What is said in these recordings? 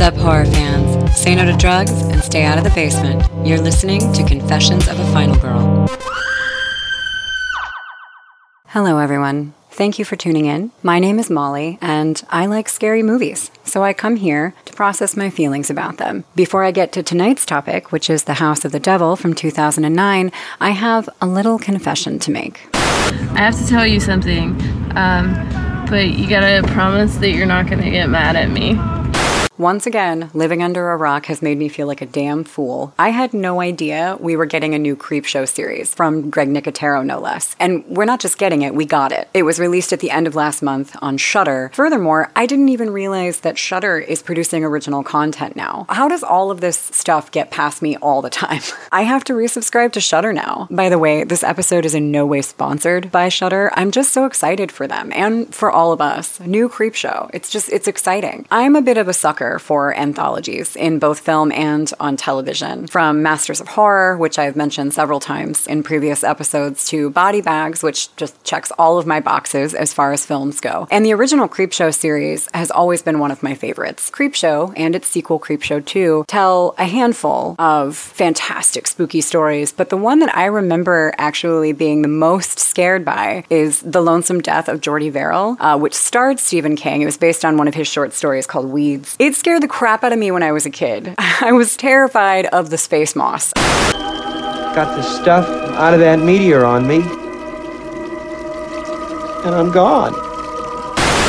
What's up, horror fans? Say no to drugs and stay out of the basement. You're listening to Confessions of a Final Girl. Hello, everyone. Thank you for tuning in. My name is Molly, and I like scary movies, so I come here to process my feelings about them. Before I get to tonight's topic, which is The House of the Devil from 2009, I have a little confession to make. I have to tell you something, um, but you gotta promise that you're not gonna get mad at me. Once again, living under a rock has made me feel like a damn fool. I had no idea we were getting a new Creepshow series from Greg Nicotero, no less. And we're not just getting it, we got it. It was released at the end of last month on Shudder. Furthermore, I didn't even realize that Shudder is producing original content now. How does all of this stuff get past me all the time? I have to resubscribe to Shudder now. By the way, this episode is in no way sponsored by Shudder. I'm just so excited for them and for all of us. New Creepshow. It's just it's exciting. I'm a bit of a sucker for anthologies in both film and on television. From Masters of Horror, which I've mentioned several times in previous episodes, to Body Bags, which just checks all of my boxes as far as films go. And the original Creepshow series has always been one of my favorites. Creepshow and its sequel Creepshow 2 tell a handful of fantastic spooky stories, but the one that I remember actually being the most scared by is The Lonesome Death of Jordy Verrill, uh, which starred Stephen King. It was based on one of his short stories called Weeds. It scared the crap out of me when I was a kid. I was terrified of the space moss. Got the stuff out of that meteor on me. And I'm gone.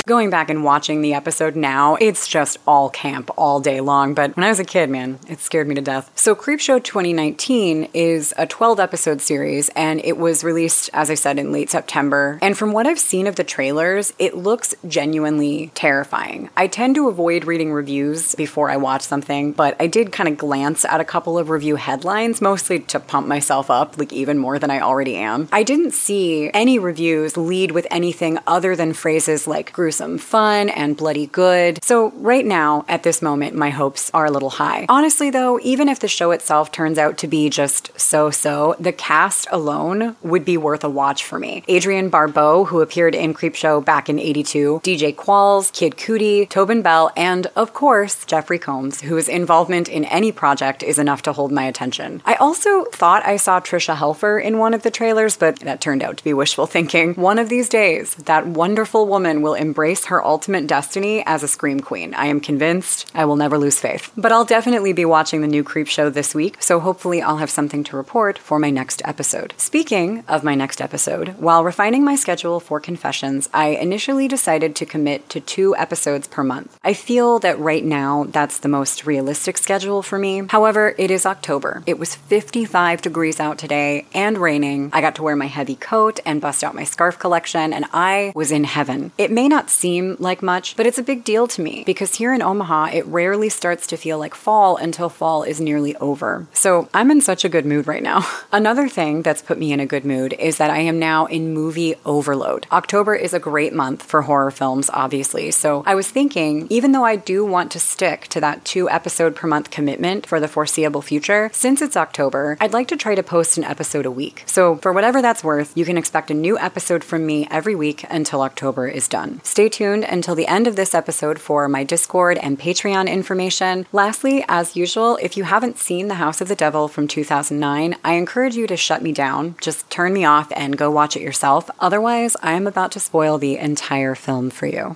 Going back and watching the episode now, it's just all camp all day long. But when I was a kid, man, it scared me to death. So, Creepshow 2019 is a 12 episode series, and it was released, as I said, in late September. And from what I've seen of the trailers, it looks genuinely terrifying. I tend to avoid reading reviews before I watch something, but I did kind of glance at a couple of review headlines, mostly to pump myself up, like even more than I already am. I didn't see any reviews lead with anything other than phrases like gruesome fun and bloody good. So, right now, at this moment, my hopes are a little high. Honestly, though, even if the show itself turns out to be just so so, the cast alone would be worth a watch for me. Adrienne Barbeau, who appeared in Creepshow back in 82, DJ Qualls, Kid Cudi, Tobin Bell, and of course, Jeffrey Combs, whose involvement in any project is enough to hold my attention. I also thought I saw Tricia Helfer in one of the trailers, but that turned out to be wishful thinking. One of these days, that wonderful woman will embrace her ultimate destiny as a Scream Queen. I am convinced I will never lose faith. But I'll definitely be watching the new Creepshow this week, so hopefully I'll have something to report for my next episode. Speaking of my next episode, while refining my schedule for confessions, I initially decided to commit to two episodes per month. I feel that right now that's the most realistic schedule for me. However, it is October. It was 55 degrees out today and raining. I got to wear my heavy coat and bust out my scarf collection, and I was in heaven. It may not seem like much, but it's a big deal to me because here in Omaha, it rarely starts to feel like fall until fall is nearly over. So I'm in such a good mood right now. Another thing that's put me in a good mood is that I am now in movie overload. October is a great month for horror films, obviously. So I was thinking, even though I do want to stick to that two episode per month commitment for the foreseeable future, since it's October, I'd like to try to post an episode a week. So for whatever that's worth, you can expect a new episode from me every week until October is done. Stay tuned until the end of this episode for my Discord and Patreon information. Lastly, as usual, if you haven't seen The House of the Devil from 2009, I encourage you to shut me down. Just turn me off and go watch it yourself. Otherwise, I am about to spoil the entire film for you.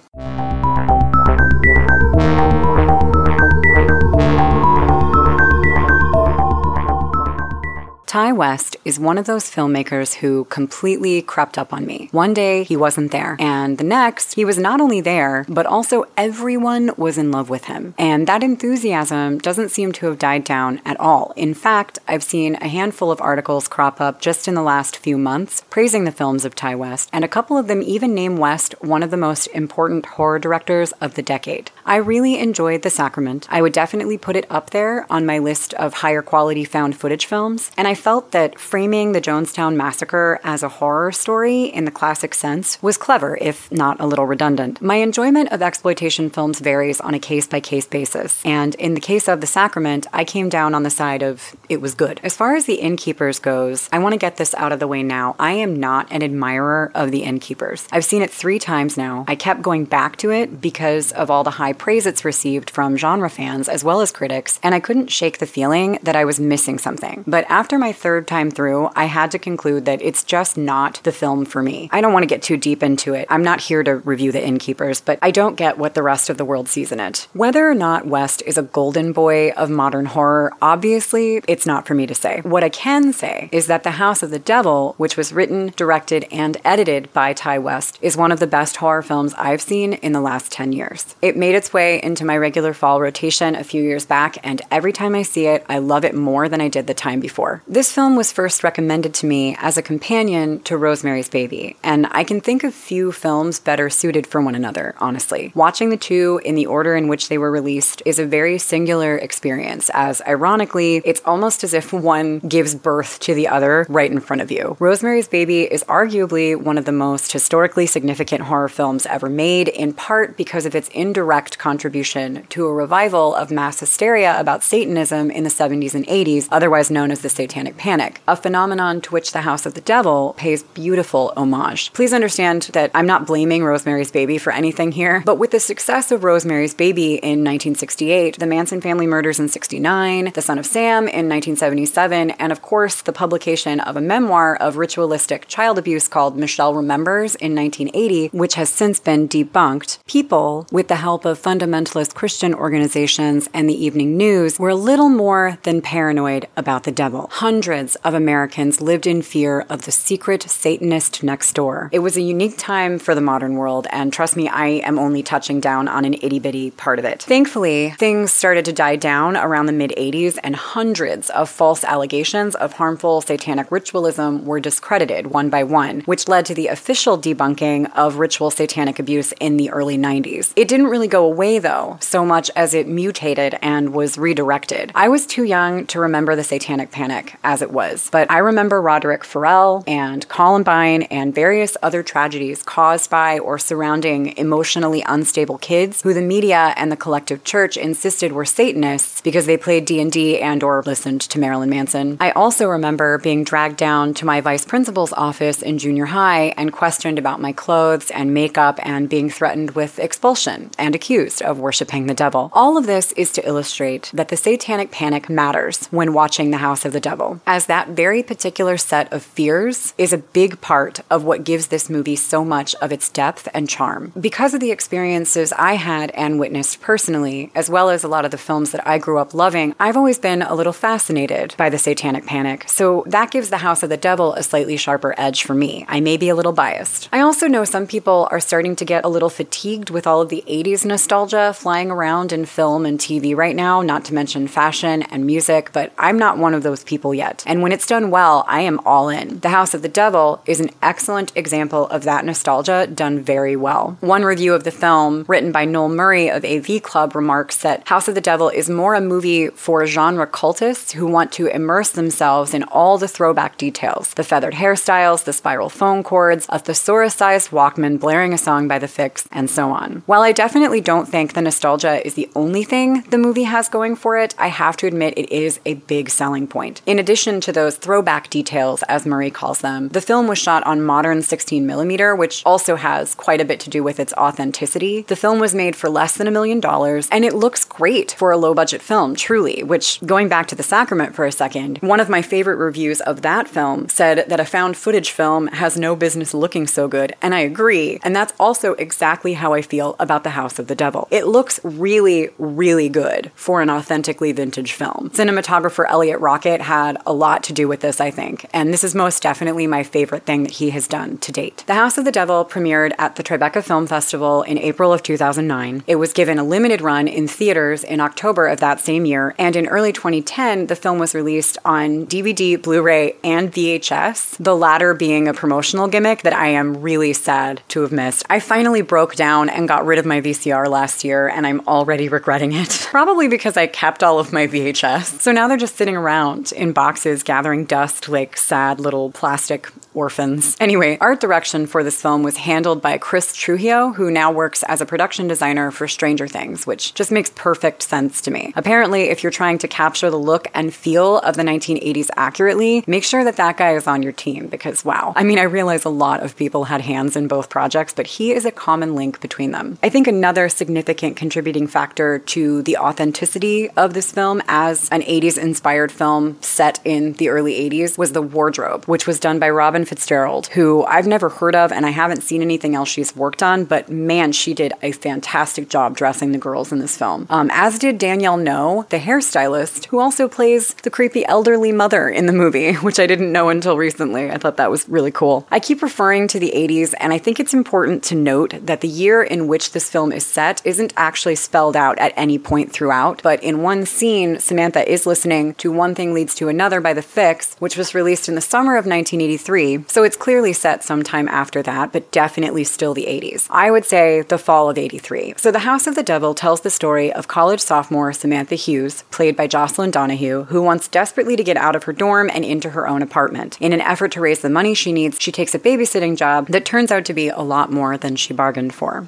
Ti West is one of those filmmakers who completely crept up on me. One day he wasn't there, and the next he was not only there, but also everyone was in love with him. And that enthusiasm doesn't seem to have died down at all. In fact, I've seen a handful of articles crop up just in the last few months praising the films of Ti West, and a couple of them even name West one of the most important horror directors of the decade. I really enjoyed The Sacrament. I would definitely put it up there on my list of higher quality found footage films, and I felt that framing the Jonestown Massacre as a horror story in the classic sense was clever, if not a little redundant. My enjoyment of exploitation films varies on a case by case basis, and in the case of The Sacrament, I came down on the side of it was good. As far as The Innkeepers goes, I want to get this out of the way now. I am not an admirer of The Innkeepers. I've seen it three times now. I kept going back to it because of all the high praise it's received from genre fans as well as critics, and I couldn't shake the feeling that I was missing something. But after my third time through, I had to conclude that it's just not the film for me. I don't want to get too deep into it. I'm not here to review The Innkeepers, but I don't get what the rest of the world sees in it. Whether or not West is a golden boy of modern horror, obviously, it's not for me to say. What I can say is that The House of the Devil, which was written, directed, and edited by Ti West, is one of the best horror films I've seen in the last 10 years. It made its way into my regular fall rotation a few years back, and every time I see it, I love it more than I did the time before. This film was first recommended to me as a companion to Rosemary's Baby, and I can think of few films better suited for one another, honestly. Watching the two in the order in which they were released is a very singular experience, as ironically, it's almost as if one gives birth to the other right in front of you. Rosemary's Baby is arguably one of the most historically significant horror films ever made, in part because of its indirect contribution to a revival of mass hysteria about Satanism in the 70s and 80s, otherwise known as the Satanic Panic, a phenomenon to which The House of the Devil pays beautiful homage. Please understand that I'm not blaming Rosemary's Baby for anything here, but with the success of Rosemary's Baby in 1968, the Manson family murders in 69, The Son of Sam in 1977, and of course, the publication of a memoir of ritualistic child abuse called Michelle Remembers in 1980, which has since been debunked, people, with the help of fundamentalist Christian organizations and the evening news, were a little more than paranoid about the devil. Of Americans lived in fear of the secret Satanist next door. It was a unique time for the modern world, and trust me, I am only touching down on an itty bitty part of it. Thankfully, things started to die down around the mid 80s, and hundreds of false allegations of harmful satanic ritualism were discredited one by one, which led to the official debunking of ritual satanic abuse in the early 90s. It didn't really go away, though, so much as it mutated and was redirected. I was too young to remember the satanic panic as it was, but I remember Roderick Ferrell and Columbine and various other tragedies caused by or surrounding emotionally unstable kids who the media and the collective church insisted were Satanists because they played D&D and or listened to Marilyn Manson. I also remember being dragged down to my vice principal's office in junior high and questioned about my clothes and makeup and being threatened with expulsion and accused of worshiping the devil. All of this is to illustrate that the satanic panic matters when watching The House of the Devil, as that very particular set of fears is a big part of what gives this movie so much of its depth and charm. Because of the experiences I had and witnessed personally, as well as a lot of the films that I grew up loving, I've always been a little fascinated by the satanic panic, so that gives The House of the Devil a slightly sharper edge for me. I may be a little biased. I also know some people are starting to get a little fatigued with all of the 80s nostalgia flying around in film and TV right now, not to mention fashion and music, but I'm not one of those people yet. And when it's done well, I am all in. The House of the Devil is an excellent example of that nostalgia done very well. One review of the film, written by Noel Murray of AV Club, remarks that House of the Devil is more a movie for genre cultists who want to immerse themselves in all the throwback details the feathered hairstyles, the spiral phone cords, a thesaurus sized Walkman blaring a song by the Fixx, and so on. While I definitely don't think the nostalgia is the only thing the movie has going for it, I have to admit it is a big selling point. In addition to those throwback details, as Murray calls them, the film was shot on modern 16mm, which also has quite a bit to do with its authenticity. The film was made for less than a million dollars, and it looks great for a low budget film, truly. Which, going back to The Sacrament for a second, one of my favorite reviews of that film said that a found footage film has no business looking so good, and I agree. And that's also exactly how I feel about The House of the Devil. It looks really, really good for an authentically vintage film. Cinematographer Eliot Rockett had a lot to do with this, I think, and this is most definitely my favorite thing that he has done to date. The House of the Devil premiered at the Tribeca Film Festival in April of 2009. It was given a limited run in theaters in October of that same year, and in early 2010, the film was released on DVD, Blu ray, and VHS, the latter being a promotional gimmick that I am really sad to have missed. I finally broke down and got rid of my VCR last year, and I'm already regretting it. Probably because I kept all of my VHS. So now they're just sitting around in box boxes gathering dust like sad little plastic orphans. Anyway, art direction for this film was handled by Chris Trujillo, who now works as a production designer for Stranger Things, which just makes perfect sense to me. Apparently, if you're trying to capture the look and feel of the 1980s accurately, make sure that that guy is on your team because wow. I mean, I realize a lot of people had hands in both projects, but he is a common link between them. I think another significant contributing factor to the authenticity of this film as an 80s inspired film set in the early 80s was the wardrobe, which was done by Robin Fitzgerald, who I've never heard of and I haven't seen anything else she's worked on, but man, she did a fantastic job dressing the girls in this film. Um, as did Danielle Noe, the hairstylist, who also plays the creepy elderly mother in the movie, which I didn't know until recently. I thought that was really cool. I keep referring to the 80s, and I think it's important to note that the year in which this film is set isn't actually spelled out at any point throughout, but in one scene, Samantha is listening to One Thing Leads to Another by The Fixx, which was released in the summer of 1983, so it's clearly set sometime after that, but definitely still the 80s. I would say the fall of 83. So The House of the Devil tells the story of college sophomore Samantha Hughes, played by Jocelyn Donahue, who wants desperately to get out of her dorm and into her own apartment. In an effort to raise the money she needs, she takes a babysitting job that turns out to be a lot more than she bargained for.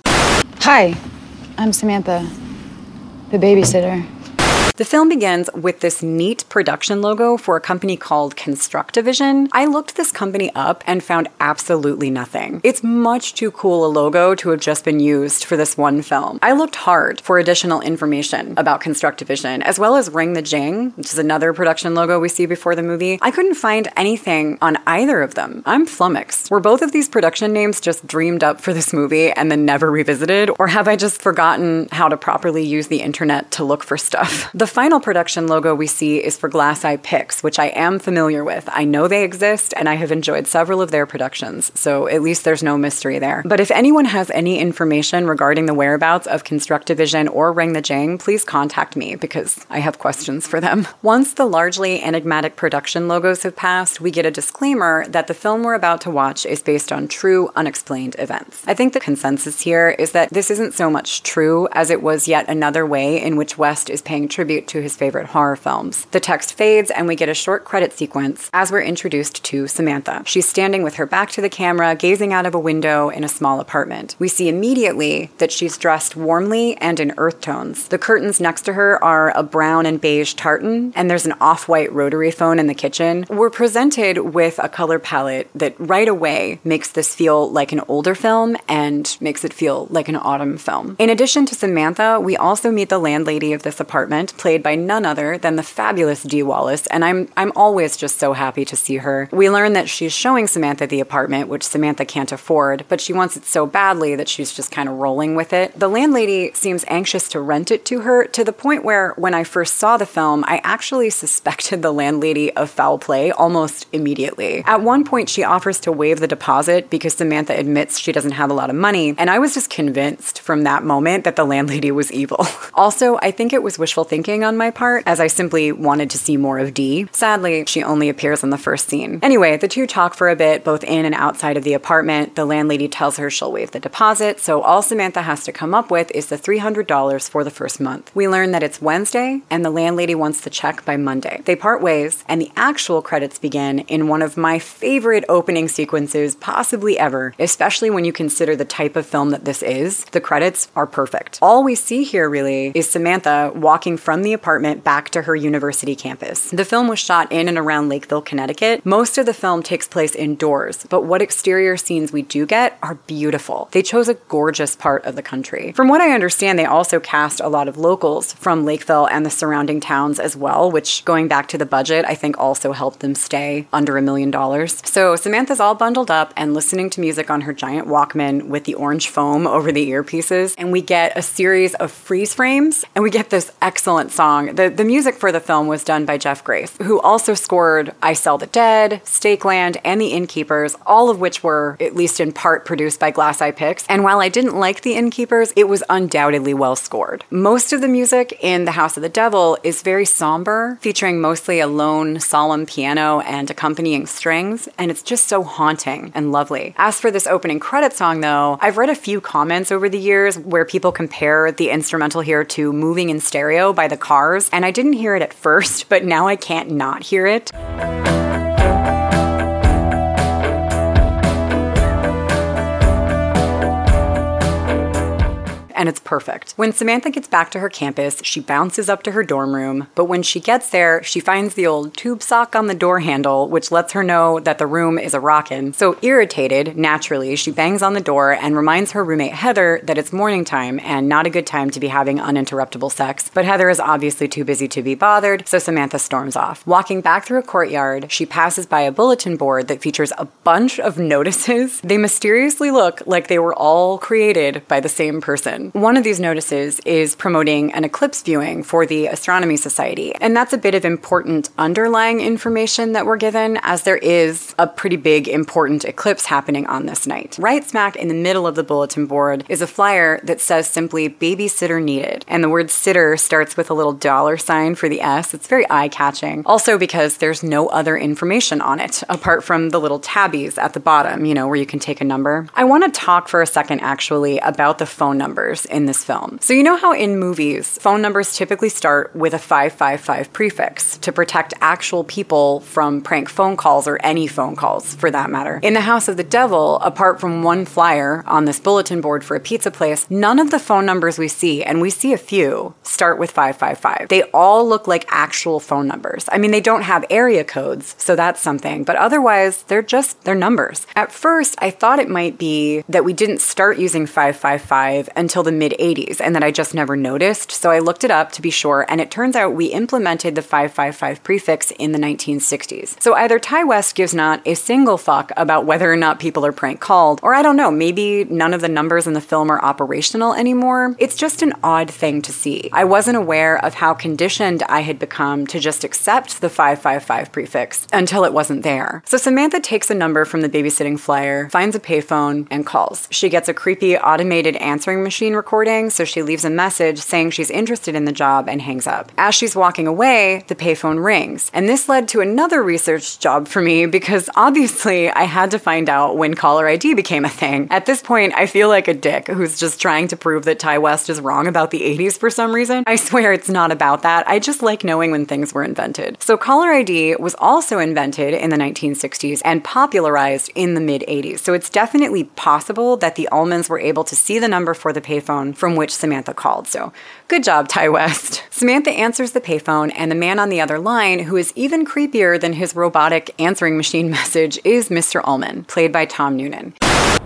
Hi, I'm Samantha, the babysitter. The film begins with this neat production logo for a company called Constructivision. I looked this company up and found absolutely nothing. It's much too cool a logo to have just been used for this one film. I looked hard for additional information about Constructivision, as well as Ring the Jing, which is another production logo we see before the movie. I couldn't find anything on either of them. I'm flummoxed. Were both of these production names just dreamed up for this movie and then never revisited? Or have I just forgotten how to properly use the internet to look for stuff? The final production logo we see is for Glass Eye Pix, which I am familiar with. I know they exist and I have enjoyed several of their productions, so at least there's no mystery there. But if anyone has any information regarding the whereabouts of Constructivision or Ring the Jang, please contact me because I have questions for them. Once the largely enigmatic production logos have passed, we get a disclaimer that the film we're about to watch is based on true, unexplained events. I think the consensus here is that this isn't so much true as it was yet another way in which West is paying tribute to his favorite horror films. The text fades and we get a short credit sequence as we're introduced to Samantha. She's standing with her back to the camera, gazing out of a window in a small apartment. We see immediately that she's dressed warmly and in earth tones. The curtains next to her are a brown and beige tartan, and there's an off white rotary phone in the kitchen. We're presented with a color palette that right away makes this feel like an older film and makes it feel like an autumn film. In addition to Samantha, we also meet the landlady of this apartment, played by none other than the fabulous Dee Wallace, and I'm I'm always just so happy to see her. We learn that she's showing Samantha the apartment, which Samantha can't afford, but she wants it so badly that she's just kind of rolling with it. The landlady seems anxious to rent it to her to the point where when I first saw the film, I actually suspected the landlady of foul play almost immediately. At one point, she offers to waive the deposit because Samantha admits she doesn't have a lot of money, and I was just convinced from that moment that the landlady was evil. also, I think it was wishful thinking on my part, as I simply wanted to see more of Dee. Sadly, she only appears in the first scene. Anyway, the two talk for a bit, both in and outside of the apartment. The landlady tells her she'll waive the deposit, so all Samantha has to come up with is the $300 for the first month. We learn that it's Wednesday, and the landlady wants the check by Monday. They part ways, and the actual credits begin in one of my favorite opening sequences possibly ever, especially when you consider the type of film that this is. The credits are perfect. All we see here really is Samantha walking from the apartment back to her university campus. The film was shot in and around Lakeville, Connecticut. Most of the film takes place indoors, but what exterior scenes we do get are beautiful. They chose a gorgeous part of the country. From what I understand, they also cast a lot of locals from Lakeville and the surrounding towns as well, which going back to the budget, I think also helped them stay under a million dollars. So Samantha's all bundled up and listening to music on her giant Walkman with the orange foam over the earpieces, and we get a series of freeze frames, and we get this excellent song. The, the music for the film was done by Jeff Grace, who also scored I Sell the Dead, Stake Land, and The Innkeepers, all of which were, at least in part, produced by Glass Eye Pix. And while I didn't like The Innkeepers, it was undoubtedly well scored. Most of the music in The House of the Devil is very somber, featuring mostly a lone, solemn piano and accompanying strings, and it's just so haunting and lovely. As for this opening credit song, though, I've read a few comments over the years where people compare the instrumental here to Moving in Stereo by the the cars, and I didn't hear it at first, but now I can't not hear it. And it's perfect. When Samantha gets back to her campus, she bounces up to her dorm room, but when she gets there, she finds the old tube sock on the door handle, which lets her know that the room is a rockin'. So irritated, naturally, she bangs on the door and reminds her roommate Heather that it's morning time and not a good time to be having uninterruptible sex. But Heather is obviously too busy to be bothered, so Samantha storms off. Walking back through a courtyard, she passes by a bulletin board that features a bunch of notices. They mysteriously look like they were all created by the same person. One of these notices is promoting an eclipse viewing for the Astronomy Society, and that's a bit of important underlying information that we're given as there is a pretty big important eclipse happening on this night. Right smack in the middle of the bulletin board is a flyer that says simply babysitter needed, and the word sitter starts with a little dollar sign for the S. It's very eye catching. Also, because there's no other information on it apart from the little tabbies at the bottom, you know, where you can take a number. I want to talk for a second actually about the phone numbers numbers in this film. So, you know how in movies, phone numbers typically start with a 555 prefix to protect actual people from prank phone calls or any phone calls for that matter. In The House of the Devil, apart from one flyer on this bulletin board for a pizza place, none of the phone numbers we see, and we see a few, start with 555. They all look like actual phone numbers. I mean, they don't have area codes, so that's something, but otherwise, they're just, they're numbers. At first, I thought it might be that we didn't start using 555 until the mid 80s and that I just never noticed. So I looked it up to be sure, and it turns out we implemented the 555 prefix in the 1960s. So either Ti West gives not a single fuck about whether or not people are prank called, or I don't know, maybe none of the numbers in the film are operational anymore. It's just an odd thing to see. I wasn't aware of how conditioned I had become to just accept the 555 prefix until it wasn't there. So Samantha takes a number from the babysitting flyer, finds a payphone, and calls. She gets a creepy automated answering machine recording, so she leaves a message saying she's interested in the job and hangs up. As she's walking away, the payphone rings. And this led to another research job for me because obviously I had to find out when caller ID became a thing. At this point, I feel like a dick who's just trying to prove that Ti West is wrong about the 80s for some reason. I swear it's not about that. I just like knowing when things were invented. So caller ID was also invented in the 1960s and popularized in the mid 80s. So it's definitely possible that the Ullmans were able to see the number for the payphone payphone from which Samantha called. So good job, Ti West. Samantha answers the payphone, and the man on the other line, who is even creepier than his robotic answering machine message, is Mr. Ullman, played by Tom Noonan.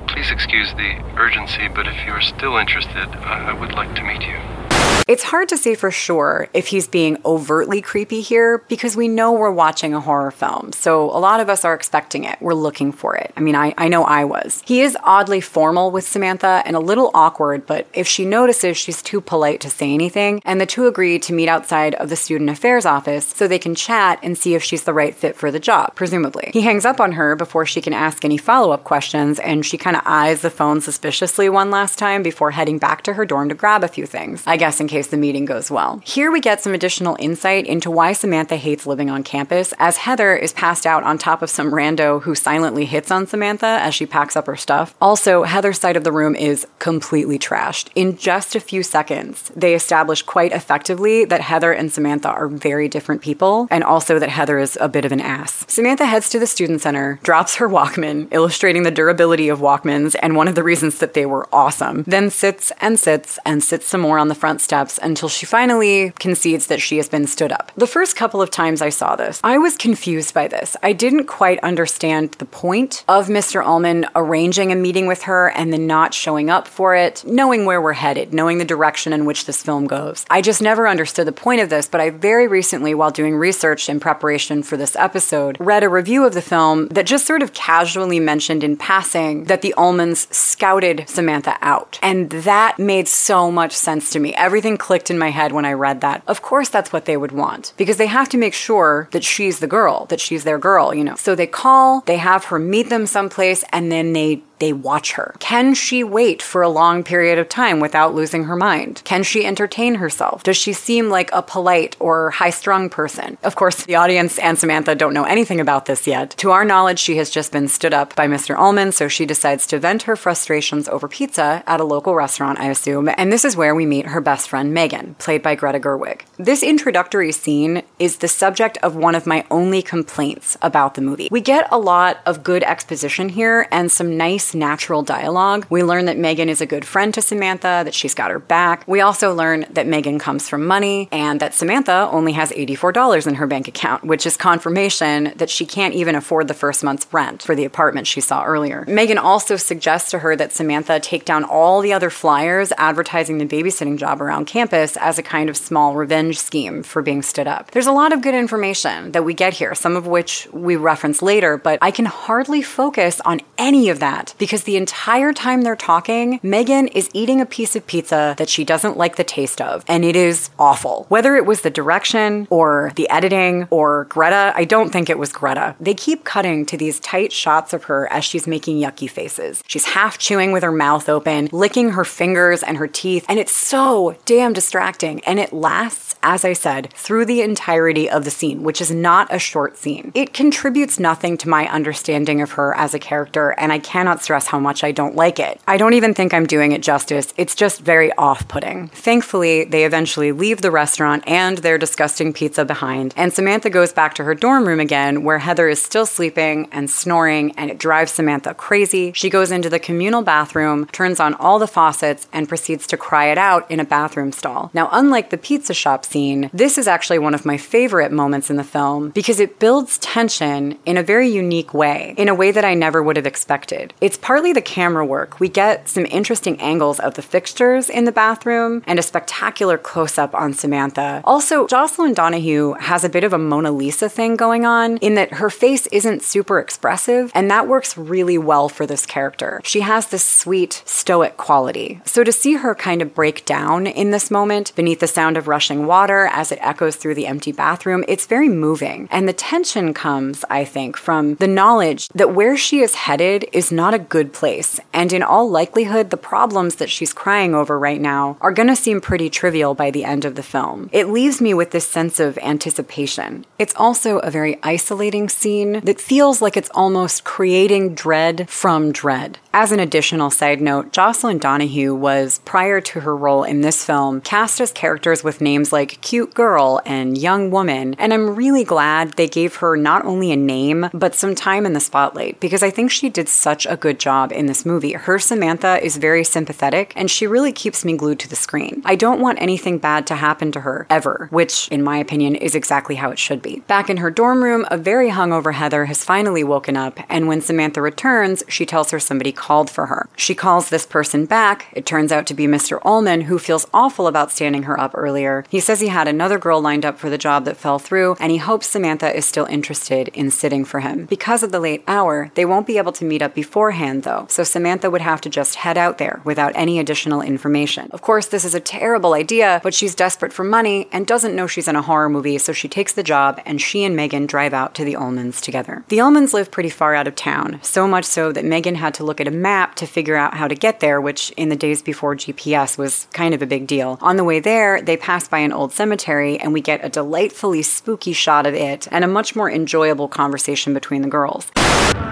Please excuse the urgency, but if you are still interested, I would like to meet you. It's hard to say for sure if he's being overtly creepy here because we know we're watching a horror film. So a lot of us are expecting it. We're looking for it. I mean, I, I know I was. He is oddly formal with Samantha and a little awkward, but if she notices she's too polite to say anything, and the two agree to meet outside of the student affairs office so they can chat and see if she's the right fit for the job, presumably. He hangs up on her before she can ask any follow up questions, and she kind of eyes the phone suspiciously one last time before heading back to her dorm to grab a few things. I guess in case the meeting goes well. Here we get some additional insight into why Samantha hates living on campus, as Heather is passed out on top of some rando who silently hits on Samantha as she packs up her stuff. Also, Heather's side of the room is completely trashed. In just a few seconds, they establish quite effectively that Heather and Samantha are very different people, and also that Heather is a bit of an ass. Samantha heads to the student center, drops her Walkman, illustrating the durability of Walkmans and one of the reasons that they were awesome, then sits and sits and sits some more on the front step steps until she finally concedes that she has been stood up. The first couple of times I saw this, I was confused by this. I didn't quite understand the point of Mr. Ullman arranging a meeting with her and then not showing up for it, knowing where we're headed, knowing the direction in which this film goes. I just never understood the point of this, but I very recently, while doing research in preparation for this episode, read a review of the film that just sort of casually mentioned in passing that the Ullmans scouted Samantha out. And that made so much sense to me. Everything Everything clicked in my head when I read that. Of course, that's what they would want because they have to make sure that she's the girl, that she's their girl, you know. So they call, they have her meet them someplace, and then they they watch her? Can she wait for a long period of time without losing her mind? Can she entertain herself? Does she seem like a polite or high strung person? Of course, the audience and Samantha don't know anything about this yet. To our knowledge, she has just been stood up by Mr. Ullman, so she decides to vent her frustrations over pizza at a local restaurant, I assume, and this is where we meet her best friend Megan, played by Greta Gerwig. This introductory scene is the subject of one of my only complaints about the movie. We get a lot of good exposition here and some nice natural dialogue. We learn that Megan is a good friend to Samantha, that she's got her back. We also learn that Megan comes from money and that Samantha only has $84 in her bank account, which is confirmation that she can't even afford the first month's rent for the apartment she saw earlier. Megan also suggests to her that Samantha take down all the other flyers advertising the babysitting job around campus as a kind of small revenge scheme for being stood up. There's a lot of good information that we get here, some of which we reference later, but I can hardly focus on any of that because the entire time they're talking, Megan is eating a piece of pizza that she doesn't like the taste of, and it is awful. Whether it was the direction or the editing or Greta, I don't think it was Greta. They keep cutting to these tight shots of her as she's making yucky faces. She's half chewing with her mouth open, licking her fingers and her teeth, and it's so damn distracting. And it lasts, as I said, through the entirety of the scene, which is not a short scene. It contributes nothing to my understanding of her as a character, and I cannot stress how much I don't like it. I don't even think I'm doing it justice. It's just very off putting. Thankfully, they eventually leave the restaurant and their disgusting pizza behind, and Samantha goes back to her dorm room again, where Heather is still sleeping and snoring, and it drives Samantha crazy. She goes into the communal bathroom, turns on all the faucets, and proceeds to cry it out in a bathroom stall. Now, unlike the pizza shop scene, this is actually one of my favorite moments in the film because it builds tension in a very unique way, in a way that I never would have expected. It's partly the camera work. We get some interesting angles of the fixtures in the bathroom and a spectacular close up on Samantha. Also, Jocelyn Donahue has a bit of a Mona Lisa thing going on in that her face isn't super expressive, and that works really well for this character. She has this sweet, stoic quality. So to see her kind of break down in this moment beneath the sound of rushing water as it echoes through the empty bathroom, it's very moving. And the tension comes, I think, from the knowledge that where she is headed is not a good place. And in all likelihood, the problems that she's crying over right now are going to seem pretty trivial by the end of the film. It leaves me with this sense of anticipation. It's also a very isolating scene that feels like it's almost creating dread from dread. As an additional side note, Jocelyn Donahue was, prior to her role in this film, cast as characters with names like Cute Girl and Young Woman, and I'm really glad they gave her not only a name, but some time in the spotlight because I think she did such a good job in this movie. Her Samantha is very sympathetic and she really keeps me glued to the screen. I don't want anything bad to happen to her, ever, which, in my opinion, is exactly how it should be. Back in her dorm room, a very hungover Heather has finally woken up, and when Samantha returns, she tells her somebody called for her. She calls this person back. It turns out to be Mr. Ullman, who feels awful about standing her up earlier. He says he had another girl lined up for the job that fell through, and he hopes Samantha is still interested in sitting for him. Because of the late hour, they won't be able to meet up beforehand, though, so Samantha would have to just head out there without any additional information. Of course, this is a terrible idea, but she's desperate for money and doesn't know she's in a horror movie, so she takes the job and she and Megan drive out to the Ullmans together. The Ullmans live pretty far out of town, so much so that Megan had to look at a map to figure out how to get there, which in the days before GPS was kind of a big deal. On the way there, they pass by an old cemetery and we get a delightfully spooky shot of it and a much more enjoyable conversation between the girls.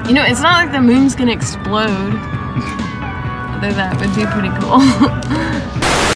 You know, it's not like the moon's gonna explode. Although that would be pretty cool.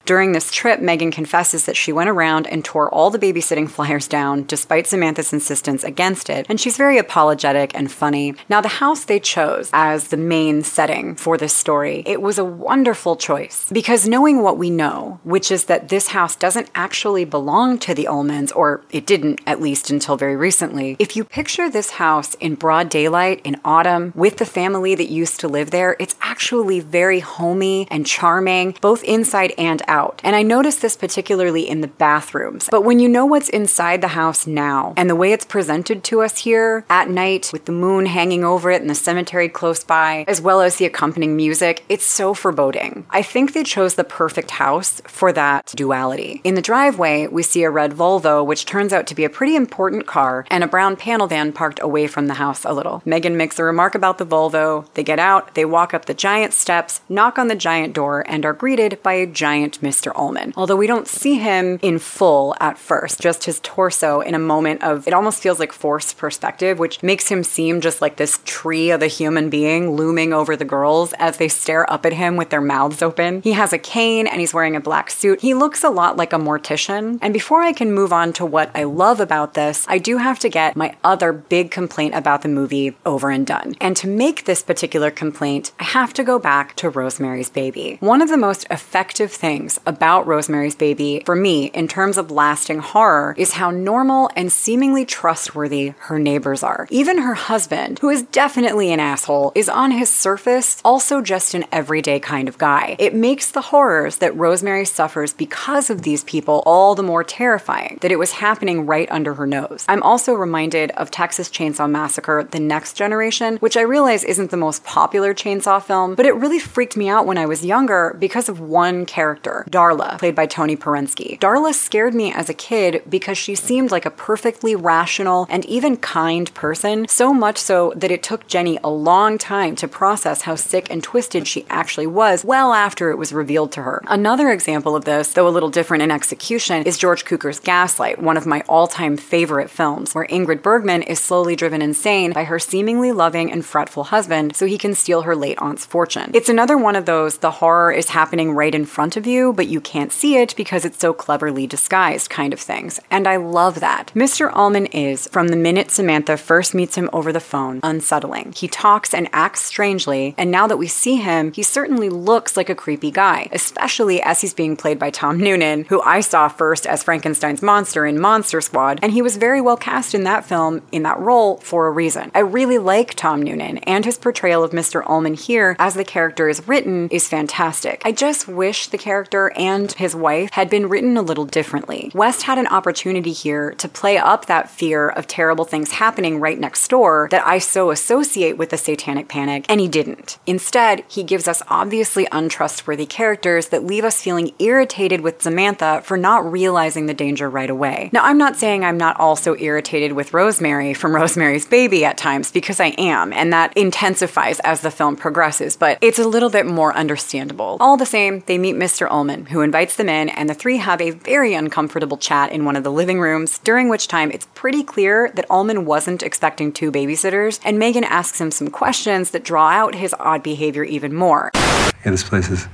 During this trip, Megan confesses that she went around and tore all the babysitting flyers down despite Samantha's insistence against it, and she's very apologetic and funny. Now, the house they chose as the main setting for this story, it was a wonderful choice because knowing what we know, which is that this house doesn't actually belong to the Ullmans, or it didn't at least until very recently, if you picture this house in broad daylight in autumn with the family that used to live there, it's actually very homey and charming, both inside and. And I noticed this particularly in the bathrooms. But when you know what's inside the house now and the way it's presented to us here at night with the moon hanging over it and the cemetery close by, as well as the accompanying music, it's so foreboding. I think they chose the perfect house for that duality. In the driveway, we see a red Volvo, which turns out to be a pretty important car, and a brown panel van parked away from the house a little. Megan makes a remark about the Volvo. They get out, they walk up the giant steps, knock on the giant door, and are greeted by a giant Mr. Ullman. Although we don't see him in full at first, just his torso in a moment of it almost feels like forced perspective, which makes him seem just like this tree of a human being looming over the girls as they stare up at him with their mouths open. He has a cane and he's wearing a black suit. He looks a lot like a mortician. And before I can move on to what I love about this, I do have to get my other big complaint about the movie over and done. And to make this particular complaint, I have to go back to Rosemary's Baby. One of the most effective things about Rosemary's Baby for me in terms of lasting horror is how normal and seemingly trustworthy her neighbors are. Even her husband, who is definitely an asshole, is on his surface also just an everyday kind of guy. It makes the horrors that Rosemary suffers because of these people all the more terrifying that it was happening right under her nose. I'm also reminded of Texas Chainsaw Massacre The Next Generation, which I realize isn't the most popular chainsaw film, but it really freaked me out when I was younger because of one character, Darla, played by Tonie Perensky. Darla scared me as a kid because she seemed like a perfectly rational and even kind person, so much so that it took Jenny a long time to process how sick and twisted she actually was well after it was revealed to her. Another example of this, though a little different in execution, is George Cukor's Gaslight, one of my all time favorite films, where Ingrid Bergman is slowly driven insane by her seemingly loving and fretful husband so he can steal her late aunt's fortune. It's another one of those the horror is happening right in front of you, but you can't see it because it's so cleverly disguised kind of things. And I love that. Mr. Ullman is, from the minute Samantha first meets him over the phone, unsettling. He talks and acts strangely, and now that we see him, he certainly looks like a creepy guy, especially as he's being played by Tom Noonan, who I saw first as Frankenstein's monster in Monster Squad, and he was very well cast in that film in that role for a reason. I really like Tom Noonan, and his portrayal of Mr. Ullman here as the character is written is fantastic. I just wish the character and his wife had been written a little differently. West had an opportunity here to play up that fear of terrible things happening right next door that I so associate with the satanic panic, and he didn't. Instead, he gives us obviously untrustworthy characters that leave us feeling irritated with Samantha for not realizing the danger right away. Now, I'm not saying I'm not also irritated with Rosemary from Rosemary's Baby at times, because I am, and that intensifies as the film progresses, but it's a little bit more understandable. All the same, they meet Mr. Ullman, who invites them in, and the three have a very uncomfortable chat in one of the living rooms, during which time it's pretty clear that Ullman wasn't expecting two babysitters, and Megan asks him some questions that draw out his odd behavior even more. Yeah, this place is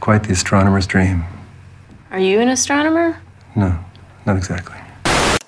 quite the astronomer's dream. Are you an astronomer? No, not exactly.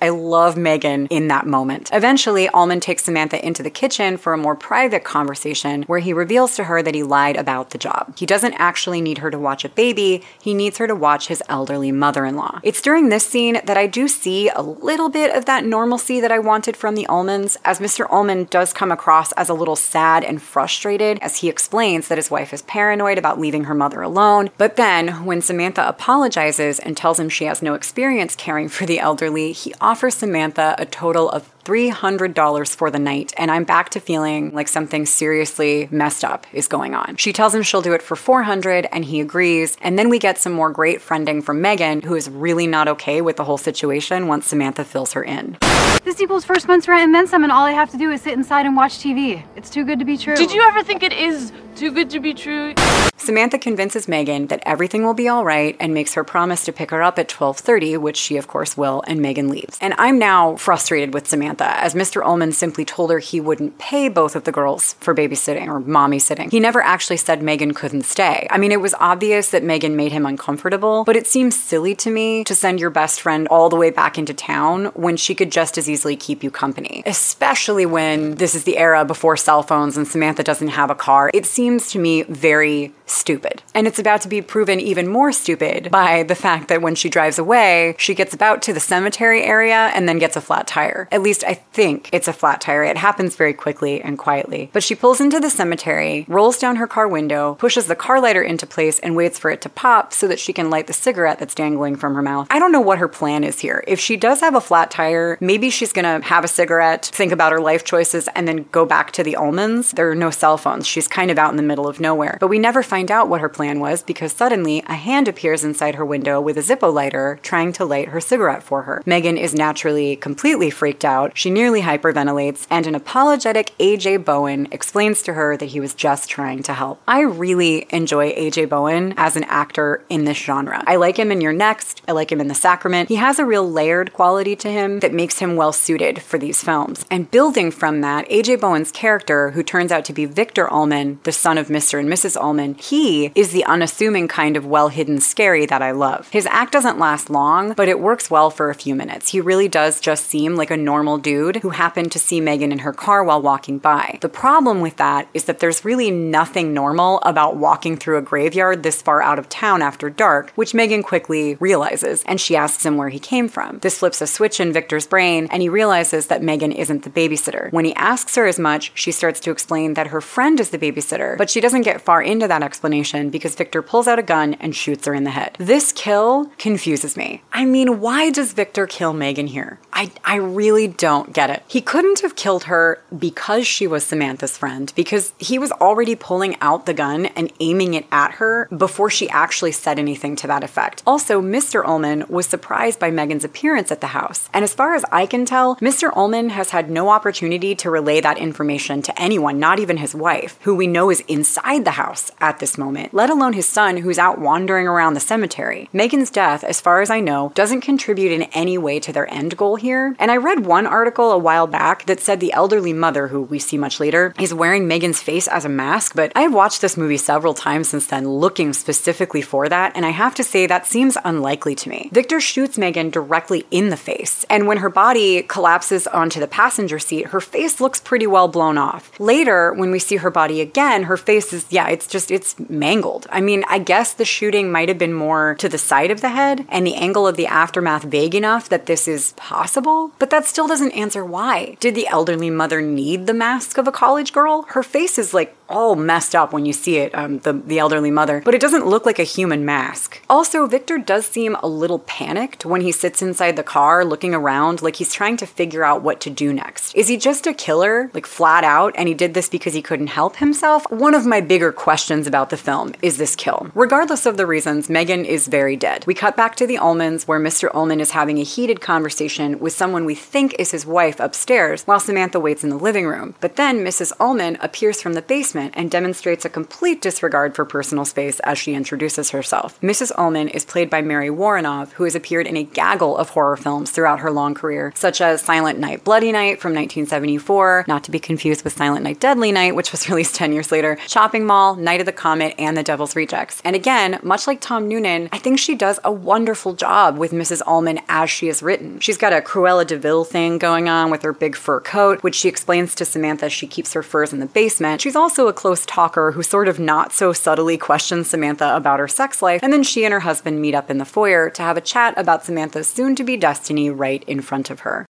I love Megan in that moment. Eventually, Ullman takes Samantha into the kitchen for a more private conversation where he reveals to her that he lied about the job. He doesn't actually need her to watch a baby, he needs her to watch his elderly mother in law. It's during this scene that I do see a little bit of that normalcy that I wanted from the Ullmans, as Mr. Ullman does come across as a little sad and frustrated as he explains that his wife is paranoid about leaving her mother alone. But then, when Samantha apologizes and tells him she has no experience caring for the elderly, he offers Samantha a total of $300 for the night, and I'm back to feeling like something seriously messed up is going on. She tells him she'll do it for 400 and he agrees, and then we get some more great friending from Megan, who is really not okay with the whole situation once Samantha fills her in. This equals first month's rent and then some, and all I have to do is sit inside and watch TV. It's too good to be true. Did you ever think it is too good to be true? Samantha convinces Megan that everything will be all right and makes her promise to pick her up at 12:30, which she of course will, and Megan leaves. And I'm now frustrated with Samantha as Mr. Ullman simply told her he wouldn't pay both of the girls for babysitting or mommy sitting. He never actually said Megan couldn't stay. I mean, it was obvious that Megan made him uncomfortable, but it seems silly to me to send your best friend all the way back into town when she could just as easily keep you company, especially when this is the era before cell phones and Samantha doesn't have a car. It seems to me very stupid. And it's about to be proven even more stupid by the fact that when she drives away, she gets about to the cemetery area and then gets a flat tire. At least least I think it's a flat tire. It happens very quickly and quietly. But she pulls into the cemetery, rolls down her car window, pushes the car lighter into place, and waits for it to pop so that she can light the cigarette that's dangling from her mouth. I don't know what her plan is here. If she does have a flat tire, maybe she's gonna have a cigarette, think about her life choices, and then go back to the Ullmans. There are no cell phones. She's kind of out in the middle of nowhere. But we never find out what her plan was because suddenly a hand appears inside her window with a Zippo lighter trying to light her cigarette for her. Megan is naturally completely freaked out. She nearly hyperventilates, and an apologetic AJ Bowen explains to her that he was just trying to help. I really enjoy AJ Bowen as an actor in this genre. I like him in You're Next, I like him in The Sacrament. He has a real layered quality to him that makes him well suited for these films. And building from that, AJ Bowen's character, who turns out to be Victor Ullman, the son of Mr. and Mrs. Ullman, he is the unassuming kind of well hidden scary that I love. His act doesn't last long, but it works well for a few minutes. He really does just seem like a normal dude who happened to see Megan in her car while walking by. The problem with that is that there's really nothing normal about walking through a graveyard this far out of town after dark, which Megan quickly realizes, and she asks him where he came from. This flips a switch in Victor's brain, and he realizes that Megan isn't the babysitter. When he asks her as much, she starts to explain that her friend is the babysitter, but she doesn't get far into that explanation because Victor pulls out a gun and shoots her in the head. This kill confuses me. I mean, why does Victor kill Megan here? I, I really don't get it. He couldn't have killed her because she was Samantha's friend, because he was already pulling out the gun and aiming it at her before she actually said anything to that effect. Also, Mr. Ullman was surprised by Megan's appearance at the house. And as far as I can tell, Mr. Ullman has had no opportunity to relay that information to anyone, not even his wife, who we know is inside the house at this moment, let alone his son who's out wandering around the cemetery. Megan's death, as far as I know, doesn't contribute in any way to their end goal here. And I read one article a while back that said the elderly mother, who we see much later, is wearing Megan's face as a mask, but I have watched this movie several times since then looking specifically for that, and I have to say that seems unlikely to me. Victor shoots Megan directly in the face, and when her body collapses onto the passenger seat, her face looks pretty well blown off. Later, when we see her body again, her face is, yeah, it's just, it's mangled. I mean, I guess the shooting might have been more to the side of the head and the angle of the aftermath vague enough that this is possible, but that still doesn't answer why. Did the elderly mother need the mask of a college girl? Her face is like all messed up when you see it, um, the, the elderly mother, but it doesn't look like a human mask. Also, Victor does seem a little panicked when he sits inside the car looking around like he's trying to figure out what to do next. Is he just a killer, like flat out, and he did this because he couldn't help himself? One of my bigger questions about the film is this kill. Regardless of the reasons, Megan is very dead. We cut back to the Ullmans where Mr. Ullman is having a heated conversation with someone we think is his wife upstairs while Samantha waits in the living room. But then Mrs. Ullman appears from the basement and demonstrates a complete disregard for personal space as she introduces herself. Mrs. Ullman is played by Mary Woronov, who has appeared in a gaggle of horror films throughout her long career, such as Silent Night, Bloody Night from 1974, not to be confused with Silent Night, Deadly Night, which was released 10 years later, Chopping Mall, Night of the Comet, and The Devil's Rejects. And again, much like Tom Noonan, I think she does a wonderful job with Mrs. Ullman as she is written. She's got a Cruella de thing going on with her big fur coat, which she explains to Samantha she keeps her furs in the basement. She's also a close talker who sort of not so subtly questions Samantha about her sex life, and then she and her husband meet up in the foyer to have a chat about Samantha's soon to be destiny right in front of her.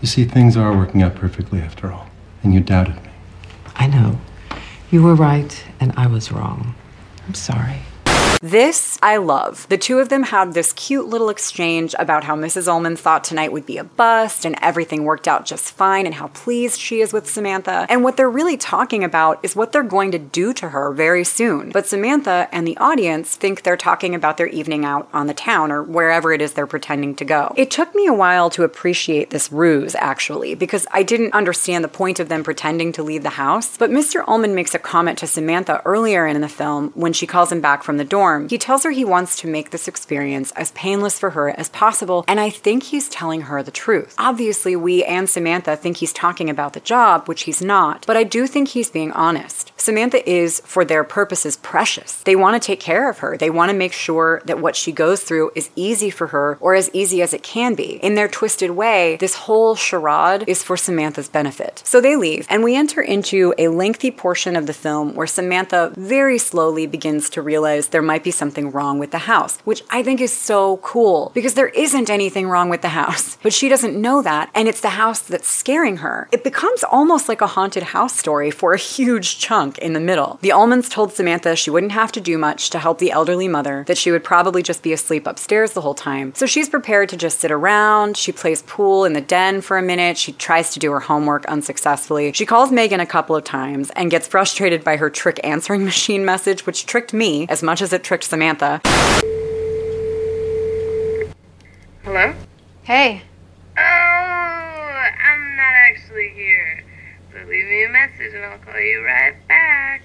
You see, things are working out perfectly after all, and you doubted me. I know. You were right, and I was wrong. I'm sorry. This I love. The two of them had this cute little exchange about how Mrs. Ullman thought tonight would be a bust and everything worked out just fine and how pleased she is with Samantha. And what they're really talking about is what they're going to do to her very soon. But Samantha and the audience think they're talking about their evening out on the town or wherever it is they're pretending to go. It took me a while to appreciate this ruse, actually, because I didn't understand the point of them pretending to leave the house. But Mr. Ullman makes a comment to Samantha earlier in the film when she calls him back from the dorm he tells her he wants to make this experience as painless for her as possible, and I think he's telling her the truth. Obviously, we and Samantha think he's talking about the job, which he's not, but I do think he's being honest. Samantha is, for their purposes, precious. They want to take care of her. They want to make sure that what she goes through is easy for her or as easy as it can be. In their twisted way, this whole charade is for Samantha's benefit. So they leave, and we enter into a lengthy portion of the film where Samantha very slowly begins to realize there might might be something wrong with the house, which I think is so cool because there isn't anything wrong with the house. But she doesn't know that, and it's the house that's scaring her. It becomes almost like a haunted house story for a huge chunk in the middle. The Ullmans told Samantha she wouldn't have to do much to help the elderly mother, that she would probably just be asleep upstairs the whole time. So she's prepared to just sit around. She plays pool in the den for a minute. She tries to do her homework unsuccessfully. She calls Megan a couple of times and gets frustrated by her trick answering machine message, which tricked me as much as it tricked Samantha. Hello? Hey, Oh, I'm not actually here. But leave me a message and I'll call you right back.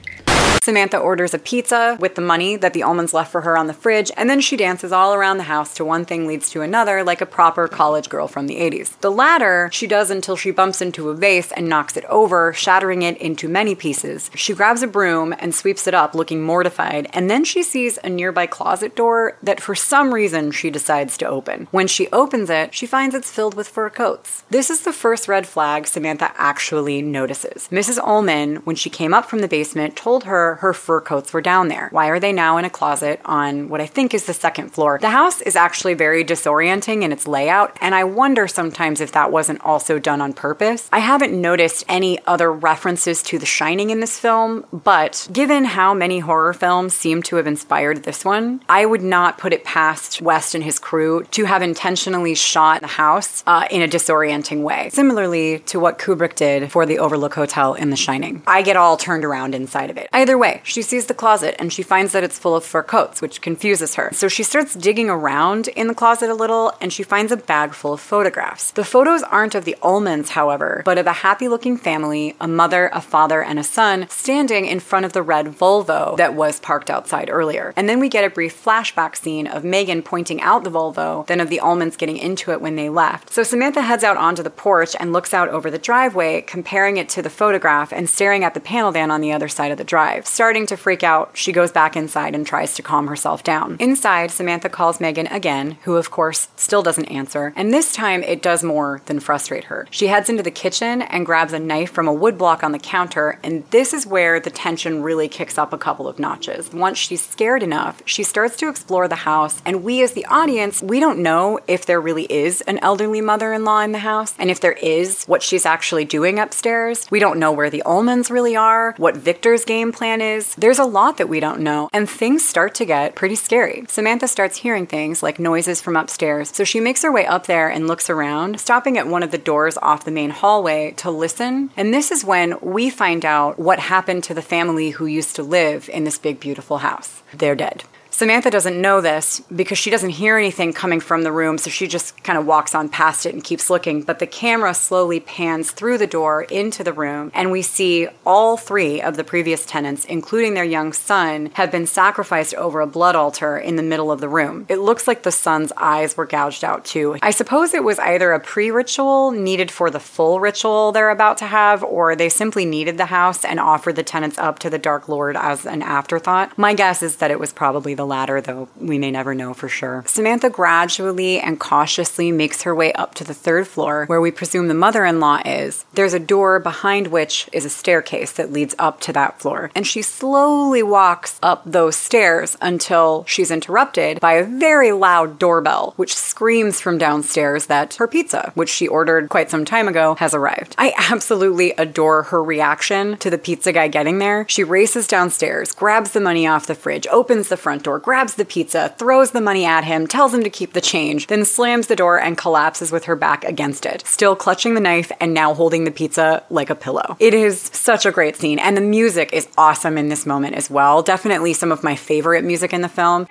Samantha orders a pizza with the money that the Ullmans left for her on the fridge, and then she dances all around the house to one thing leads to another, like a proper college girl from the 80s. The latter she does until she bumps into a vase and knocks it over, shattering it into many pieces. She grabs a broom and sweeps it up, looking mortified, and then she sees a nearby closet door that for some reason she decides to open. When she opens it, she finds it's filled with fur coats. This is the first red flag Samantha actually notices. Mrs. Ullman, when she came up from the basement, told her her fur coats were down there. Why are they now in a closet on what I think is the second floor? The house is actually very disorienting in its layout, and I wonder sometimes if that wasn't also done on purpose. I haven't noticed any other references to The Shining in this film, but given how many horror films seem to have inspired this one, I would not put it past West and his crew to have intentionally shot the house uh, in a disorienting way, similarly to what Kubrick did for the Overlook Hotel in The Shining. I get all turned around inside of it. Either way, she sees the closet and she finds that it's full of fur coats, which confuses her. So she starts digging around in the closet a little and she finds a bag full of photographs. The photos aren't of the Ullmans, however, but of a happy looking family, a mother, a father, and a son standing in front of the red Volvo that was parked outside earlier. And then we get a brief flashback scene of Megan pointing out the Volvo, then of the Ullmans getting into it when they left. So Samantha heads out onto the porch and looks out over the driveway, comparing it to the photograph and staring at the panel van on the other side of the drive. Starting to freak out, she goes back inside and tries to calm herself down. Inside, Samantha calls Megan again, who of course still doesn't answer, and this time it does more than frustrate her. She heads into the kitchen and grabs a knife from a wood block on the counter, and this is where the tension really kicks up a couple of notches. Once she's scared enough, she starts to explore the house, and we as the audience, we don't know if there really is an elderly mother-in-law in the house, and if there is, what she's actually doing upstairs. We don't know where the Ullmans really are, what Victor's game plan is. There's a lot that we don't know, and things start to get pretty scary. Samantha starts hearing things like noises from upstairs, so she makes her way up there and looks around, stopping at one of the doors off the main hallway to listen. And this is when we find out what happened to the family who used to live in this big, beautiful house. They're dead. Samantha doesn't know this because she doesn't hear anything coming from the room, so she just kind of walks on past it and keeps looking. But the camera slowly pans through the door into the room, and we see all three of the previous tenants, including their young son, have been sacrificed over a blood altar in the middle of the room. It looks like the son's eyes were gouged out too. I suppose it was either a pre ritual needed for the full ritual they're about to have, or they simply needed the house and offered the tenants up to the Dark Lord as an afterthought. My guess is that it was probably the latter, though we may never know for sure. Samantha gradually and cautiously makes her way up to the third floor, where we presume the mother in law is. There's a door behind which is a staircase that leads up to that floor, and she slowly walks up those stairs until she's interrupted by a very loud doorbell, which screams from downstairs that her pizza, which she ordered quite some time ago, has arrived. I absolutely adore her reaction to the pizza guy getting there. She races downstairs, grabs the money off the fridge, opens the front door, grabs the pizza, throws the money at him, tells him to keep the change, then slams the door and collapses with her back against it, still clutching the knife and now holding the pizza like a pillow. It is such a great scene, and the music is awesome in this moment as well. Definitely some of my favorite music in the film.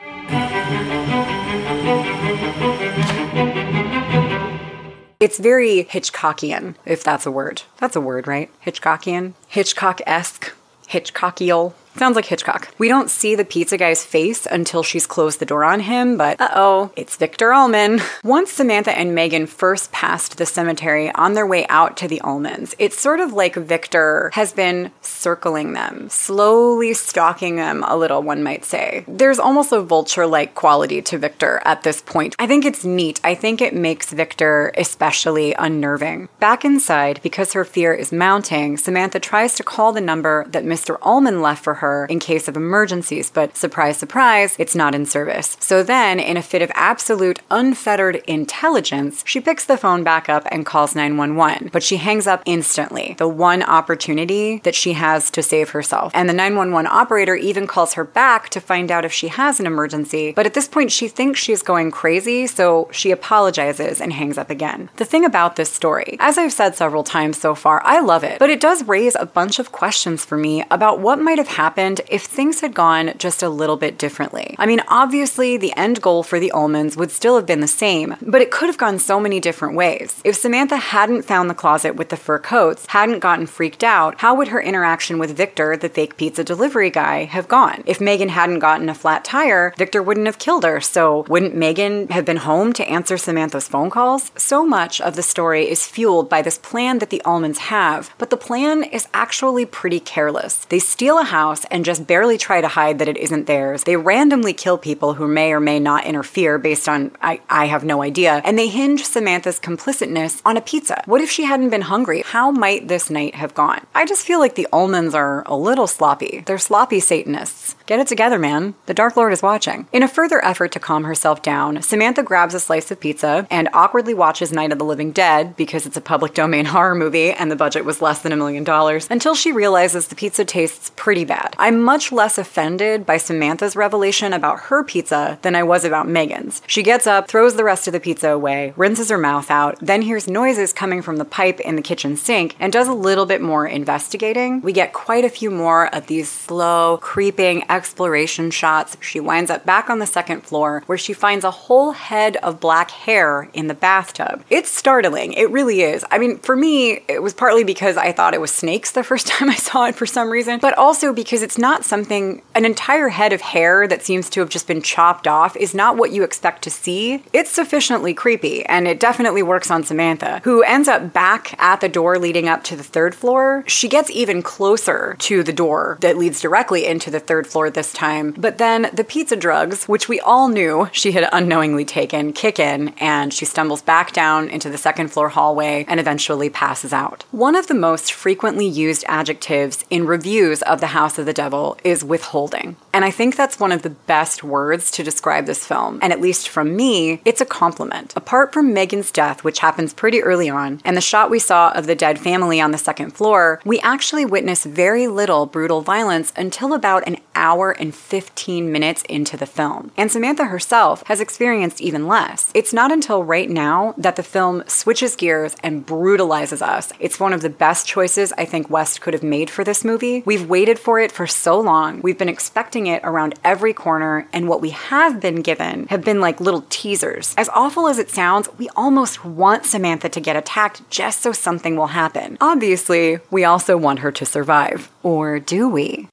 It's very Hitchcockian, if that's a word. That's a word, right? Hitchcockian? Hitchcock esque? Hitchcockial? Sounds like Hitchcock. We don't see the pizza guy's face until she's closed the door on him, but uh oh, it's Victor Ullman. Once Samantha and Megan first passed the cemetery on their way out to the Ullmans, it's sort of like Victor has been circling them, slowly stalking them a little, one might say. There's almost a vulture like quality to Victor at this point. I think it's neat. I think it makes Victor especially unnerving. Back inside, because her fear is mounting, Samantha tries to call the number that Mr. Ullman left for her her in case of emergencies, but surprise, surprise, it's not in service. So then, in a fit of absolute unfettered intelligence, she picks the phone back up and calls 911, but she hangs up instantly, the one opportunity that she has to save herself. And the 911 operator even calls her back to find out if she has an emergency, but at this point, she thinks she's going crazy, so she apologizes and hangs up again. The thing about this story, as I've said several times so far, I love it, but it does raise a bunch of questions for me about what might have happened if things had gone just a little bit differently. I mean, obviously, the end goal for the Ullmans would still have been the same, but it could have gone so many different ways. If Samantha hadn't found the closet with the fur coats, hadn't gotten freaked out, how would her interaction with Victor, the fake pizza delivery guy, have gone? If Megan hadn't gotten a flat tire, Victor wouldn't have killed her, so wouldn't Megan have been home to answer Samantha's phone calls? So much of the story is fueled by this plan that the Ullmans have, but the plan is actually pretty careless. They steal a house and just barely try to hide that it isn't theirs. They randomly kill people who may or may not interfere based on, I, I have no idea, and they hinge Samantha's complicitness on a pizza. What if she hadn't been hungry? How might this night have gone? I just feel like the Ullmans are a little sloppy. They're sloppy Satanists. Get it together, man. The Dark Lord is watching. In a further effort to calm herself down, Samantha grabs a slice of pizza and awkwardly watches Night of the Living Dead because it's a public domain horror movie and the budget was less than a million dollars until she realizes the pizza tastes pretty bad. I'm much less offended by Samantha's revelation about her pizza than I was about Megan's. She gets up, throws the rest of the pizza away, rinses her mouth out, then hears noises coming from the pipe in the kitchen sink and does a little bit more investigating. We get quite a few more of these slow, creeping exploration shots. She winds up back on the second floor where she finds a whole head of black hair in the bathtub. It's startling. It really is. I mean, for me, it was partly because I thought it was snakes the first time I saw it for some reason, but also because it's not something, an entire head of hair that seems to have just been chopped off is not what you expect to see. It's sufficiently creepy, and it definitely works on Samantha, who ends up back at the door leading up to the third floor. She gets even closer to the door that leads directly into the third floor this time, but then the pizza drugs, which we all knew she had unknowingly taken, kick in, and she stumbles back down into the second floor hallway and eventually passes out. One of the most frequently used adjectives in reviews of The House of the Devil is withholding. And I think that's one of the best words to describe this film. And at least from me, it's a compliment. Apart from Megan's death, which happens pretty early on, and the shot we saw of the dead family on the second floor, we actually witness very little brutal violence until about an hour and 15 minutes into the film. And Samantha herself has experienced even less. It's not until right now that the film switches gears and brutalizes us. It's one of the best choices I think West could have made for this movie. We've waited for it for so long. We've been expecting it around every corner, and what we have been given have been like little teasers. As awful as it sounds, we almost want Samantha to get attacked just so something will happen. Obviously, we also want her to survive. Or do we?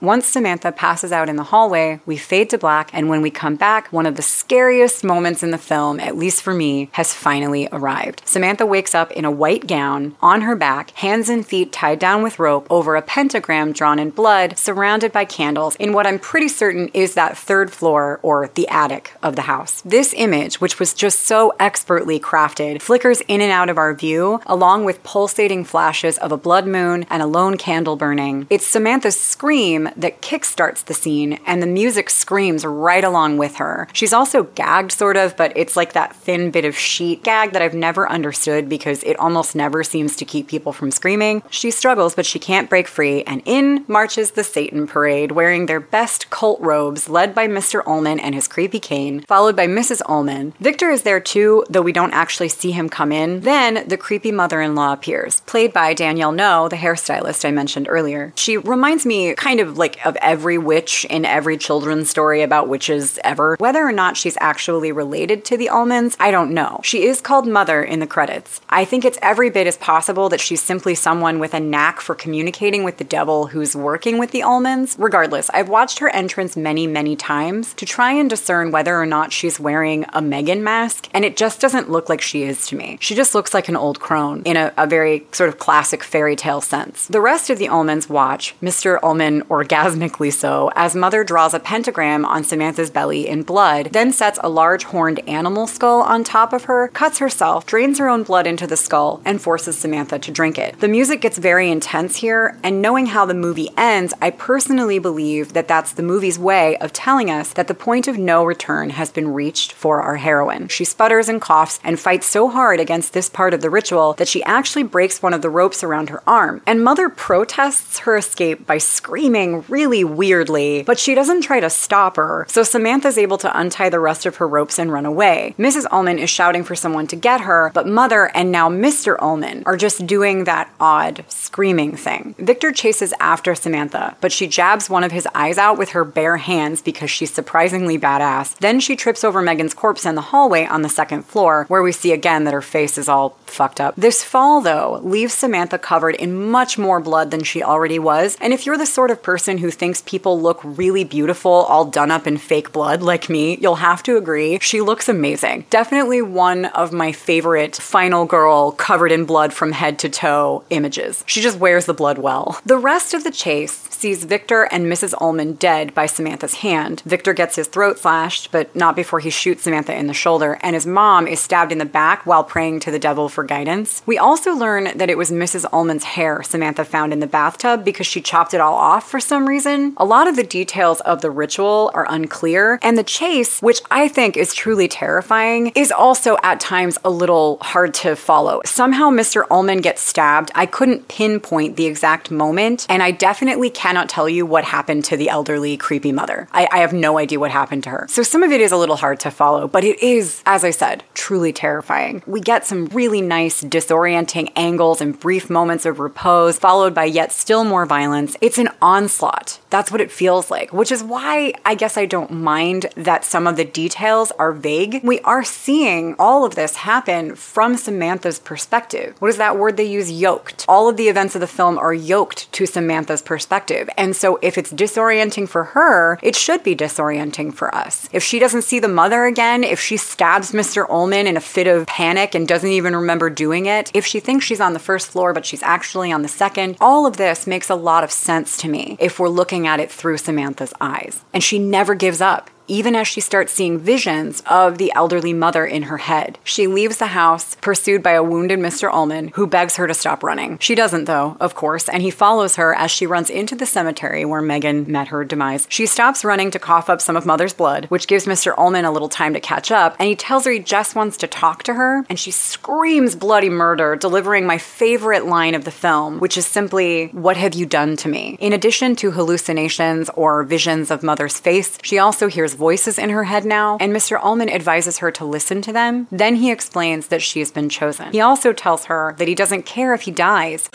Once Samantha passes out in the hallway, we fade to black, and when we come back, one of the scariest moments in the film, at least for me, has finally arrived. Samantha wakes up in a white gown, on her back, hands and feet tied down with rope, over a pentagram drawn in blood, surrounded by candles, in what I'm pretty certain is that third floor or the attic of the house. This image, which was just so expertly crafted, flickers in and out of our view, along with pulsating flashes of a blood moon and a lone candle burning. It's Samantha's scream that kickstarts the scene, and the music screams right along with her. She's also gagged, sort of, but it's like that thin bit of sheet gag that I've never understood because it almost never seems to keep people from screaming. She struggles, but she can't break free, and in marches the Satan Parade, wearing their best cult robes, led by Mr. Ullman and his creepy cane, followed by Mrs. Ullman. Victor is there too, though we don't actually see him come in. Then the creepy mother in law appears, played by Danielle Noe, the hairstylist I mentioned earlier. She reminds me kind of like of every witch in every children's story about witches ever. Whether or not she's actually related to the Ullmans, I don't know. She is called Mother in the credits. I think it's every bit as possible that she's simply someone with a knack for communicating with the devil who's working with the Ullmans. Regardless, I've watched her entrance many, many times to try and discern whether or not she's wearing a Megan mask, and it just doesn't look like she is to me. She just looks like an old crone in a, a very sort of classic fairy tale sense. The rest of the Ullmans watch Mr. Ullman or orgasmically so, as Mother draws a pentagram on Samantha's belly in blood, then sets a large horned animal skull on top of her, cuts herself, drains her own blood into the skull, and forces Samantha to drink it. The music gets very intense here, and knowing how the movie ends, I personally believe that that's the movie's way of telling us that the point of no return has been reached for our heroine. She sputters and coughs and fights so hard against this part of the ritual that she actually breaks one of the ropes around her arm. And Mother protests her escape by screaming really weirdly, but she doesn't try to stop her, so Samantha's able to untie the rest of her ropes and run away. Mrs. Ullman is shouting for someone to get her, but Mother and now Mr. Ullman are just doing that odd screaming thing. Victor chases after Samantha, but she jabs one of his eyes out with her bare hands because she's surprisingly badass. Then she trips over Megan's corpse in the hallway on the second floor, where we see again that her face is all fucked up. This fall, though, leaves Samantha covered in much more blood than she already was. And if you're the sort of person who thinks people look really beautiful, all done up in fake blood like me, you'll have to agree she looks amazing. Definitely one of my favorite final girl covered in blood from head to toe images. She just wears the blood well. The rest of the chase sees Victor and Mrs. Ullman dead by Samantha's hand. Victor gets his throat slashed, but not before he shoots Samantha in the shoulder, and his mom is stabbed in the back while praying to the devil for guidance. We also learn that it was Mrs. Ullman's hair Samantha found in the bathtub because she chopped it all off for some reason. A lot of the details of the ritual are unclear, and the chase, which I think is truly terrifying, is also at times a little hard to follow. Somehow Mr. Ullman gets stabbed. I couldn't pinpoint the exact moment, and I definitely cannot tell you what happened to the elderly, creepy mother. I, I have no idea what happened to her. So some of it is a little hard to follow, but it is, as I said, truly terrifying. We get some really nice, disorienting angles and brief moments of repose, followed by yet still more violence. It's an onslaught. That's what it feels like, which is why I guess I don't mind that some of the details are vague. We are seeing all of this happen from Samantha's perspective. What is that word they use? Yoked. All of the events of the film are yoked to Samantha's perspective. And so if it's disorienting for her, it should be disorienting for us. If she doesn't see the mother again, if she stabs Mr. Ullman in a fit of panic and doesn't even remember doing it, if she thinks she's on the first floor but she's actually on the second, all of this makes a lot of sense to me if we're looking at it through Samantha's eyes. And she never gives up even as she starts seeing visions of the elderly mother in her head. She leaves the house, pursued by a wounded Mr. Ullman, who begs her to stop running. She doesn't, though, of course, and he follows her as she runs into the cemetery where Megan met her demise. She stops running to cough up some of Mother's blood, which gives Mr. Ullman a little time to catch up, and he tells her he just wants to talk to her, and she screams bloody murder, delivering my favorite line of the film, which is simply, What have you done to me? In addition to hallucinations or visions of Mother's face, she also hears voices in her head now, and Mr. Ullman advises her to listen to them. Then he explains that she has been chosen. He also tells her that he doesn't care if he dies.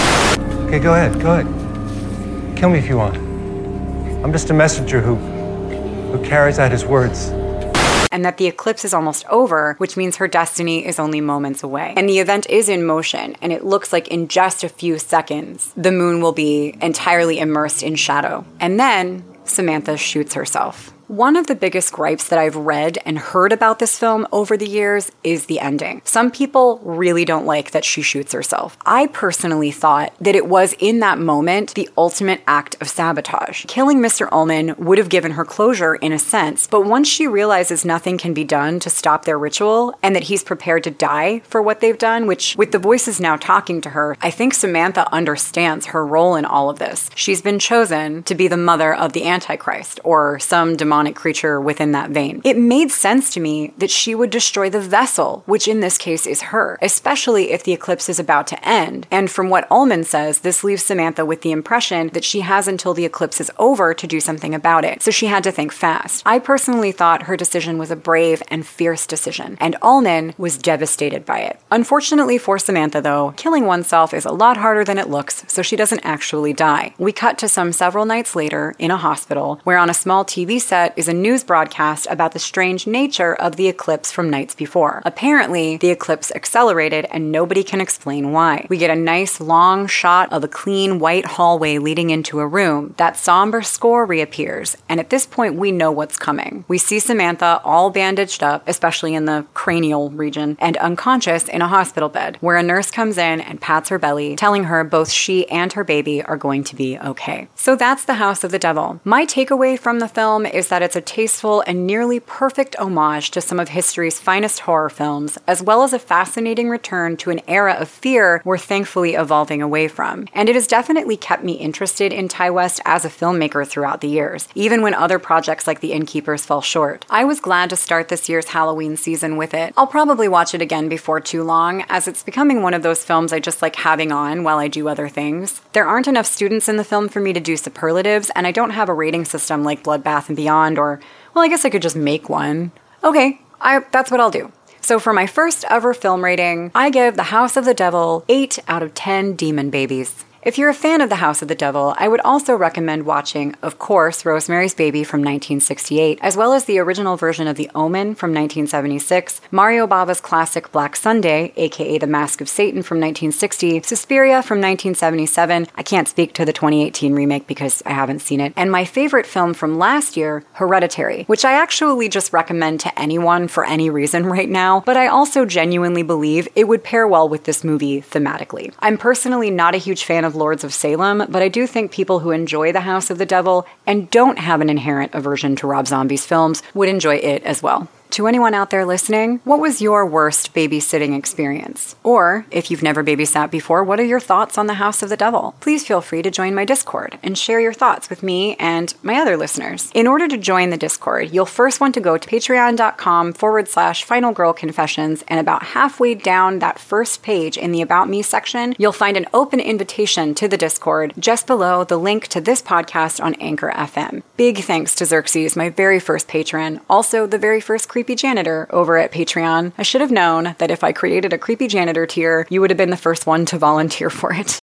Okay, go ahead, go ahead. Kill me if you want. I'm just a messenger who who carries out his words. and that the eclipse is almost over, which means her destiny is only moments away. And the event is in motion, and it looks like in just a few seconds, the moon will be entirely immersed in shadow. And then Samantha shoots herself. One of the biggest gripes that I've read and heard about this film over the years is the ending. Some people really don't like that she shoots herself. I personally thought that it was in that moment the ultimate act of sabotage. Killing Mr. Ullman would have given her closure in a sense, but once she realizes nothing can be done to stop their ritual and that he's prepared to die for what they've done, which with the voices now talking to her, I think Samantha understands her role in all of this. She's been chosen to be the mother of the Antichrist or some demonic creature within that vein. It made sense to me that she would destroy the vessel, which in this case is her, especially if the eclipse is about to end. And from what Ullman says, this leaves Samantha with the impression that she has until the eclipse is over to do something about it. So she had to think fast. I personally thought her decision was a brave and fierce decision, and Ullman was devastated by it. Unfortunately for Samantha, though, killing oneself is a lot harder than it looks, so she doesn't actually die. We cut to some several nights later in a hospital where on a small TV set, What is a news broadcast about the strange nature of the eclipse from nights before. Apparently, the eclipse accelerated and nobody can explain why. We get a nice long shot of a clean white hallway leading into a room. That somber score reappears, and at this point, we know what's coming. We see Samantha all bandaged up, especially in the cranial region, and unconscious in a hospital bed, where a nurse comes in and pats her belly, telling her both she and her baby are going to be okay. So that's The House of the Devil. My takeaway from the film is that it's a tasteful and nearly perfect homage to some of history's finest horror films, as well as a fascinating return to an era of fear we're thankfully evolving away from. And it has definitely kept me interested in Ti West as a filmmaker throughout the years, even when other projects like The Innkeepers fell short. I was glad to start this year's Halloween season with it. I'll probably watch it again before too long, as it's becoming one of those films I just like having on while I do other things. There aren't enough students in the film for me to do superlatives, and I don't have a rating system like Bloodbath and Beyond, or, well, I guess I could just make one. Okay, I, that's what I'll do. So for my first ever film rating, I give The House of the Devil 8 out of 10 demon babies. If you're a fan of The House of the Devil, I would also recommend watching, of course, Rosemary's Baby from 1968, as well as the original version of The Omen from 1976, Mario Bava's classic Black Sunday, aka The Mask of Satan from 1960, Suspiria from 1977. I can't speak to the 2018 remake because I haven't seen it, and my favorite film from last year, Hereditary, which I actually just recommend to anyone for any reason right now, but I also genuinely believe it would pair well with this movie thematically. I'm personally not a huge fan of Lords of Salem, but I do think people who enjoy The House of the Devil and don't have an inherent aversion to Rob Zombie's films would enjoy it as well. To anyone out there listening, what was your worst babysitting experience? Or, if you've never babysat before, what are your thoughts on The House of the Devil? Please feel free to join my Discord and share your thoughts with me and my other listeners. In order to join the Discord, you'll first want to go to patreon.com forward slash final girl confessions, and about halfway down that first page in the About Me section, you'll find an open invitation to the Discord just below the link to this podcast on Anchor FM. Big thanks to Xerxes, my very first patron, also the very first creepy janitor over at Patreon. I should have known that if I created a creepy janitor tier, you would have been the first one to volunteer for it.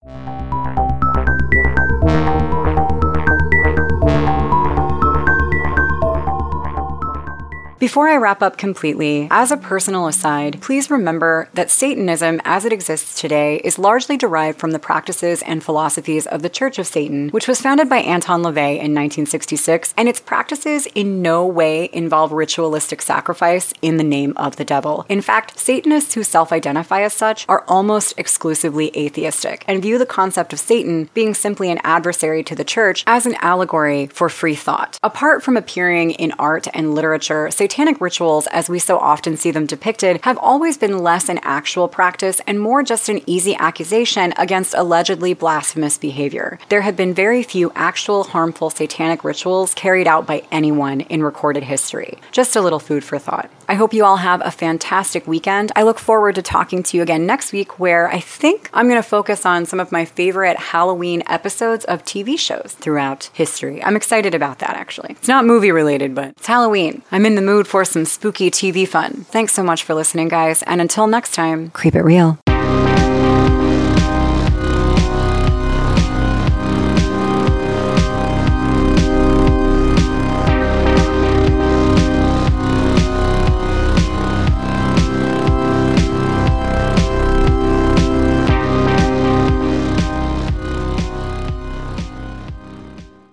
Before I wrap up completely, as a personal aside, please remember that Satanism as it exists today is largely derived from the practices and philosophies of the Church of Satan, which was founded by Anton LaVey in 1966, and its practices in no way involve ritualistic sacrifice in the name of the devil. In fact, Satanists who self identify as such are almost exclusively atheistic and view the concept of Satan being simply an adversary to the church as an allegory for free thought. Apart from appearing in art and literature, satanic rituals, as we so often see them depicted, have always been less an actual practice and more just an easy accusation against allegedly blasphemous behavior. There have been very few actual harmful satanic rituals carried out by anyone in recorded history. Just a little food for thought. I hope you all have a fantastic weekend. I look forward to talking to you again next week, where I think I'm going to focus on some of my favorite Halloween episodes of TV shows throughout history. I'm excited about that, actually. It's not movie related, but it's Halloween. I'm in the mood for some spooky TV fun. Thanks so much for listening, guys, and until next time, creep it real.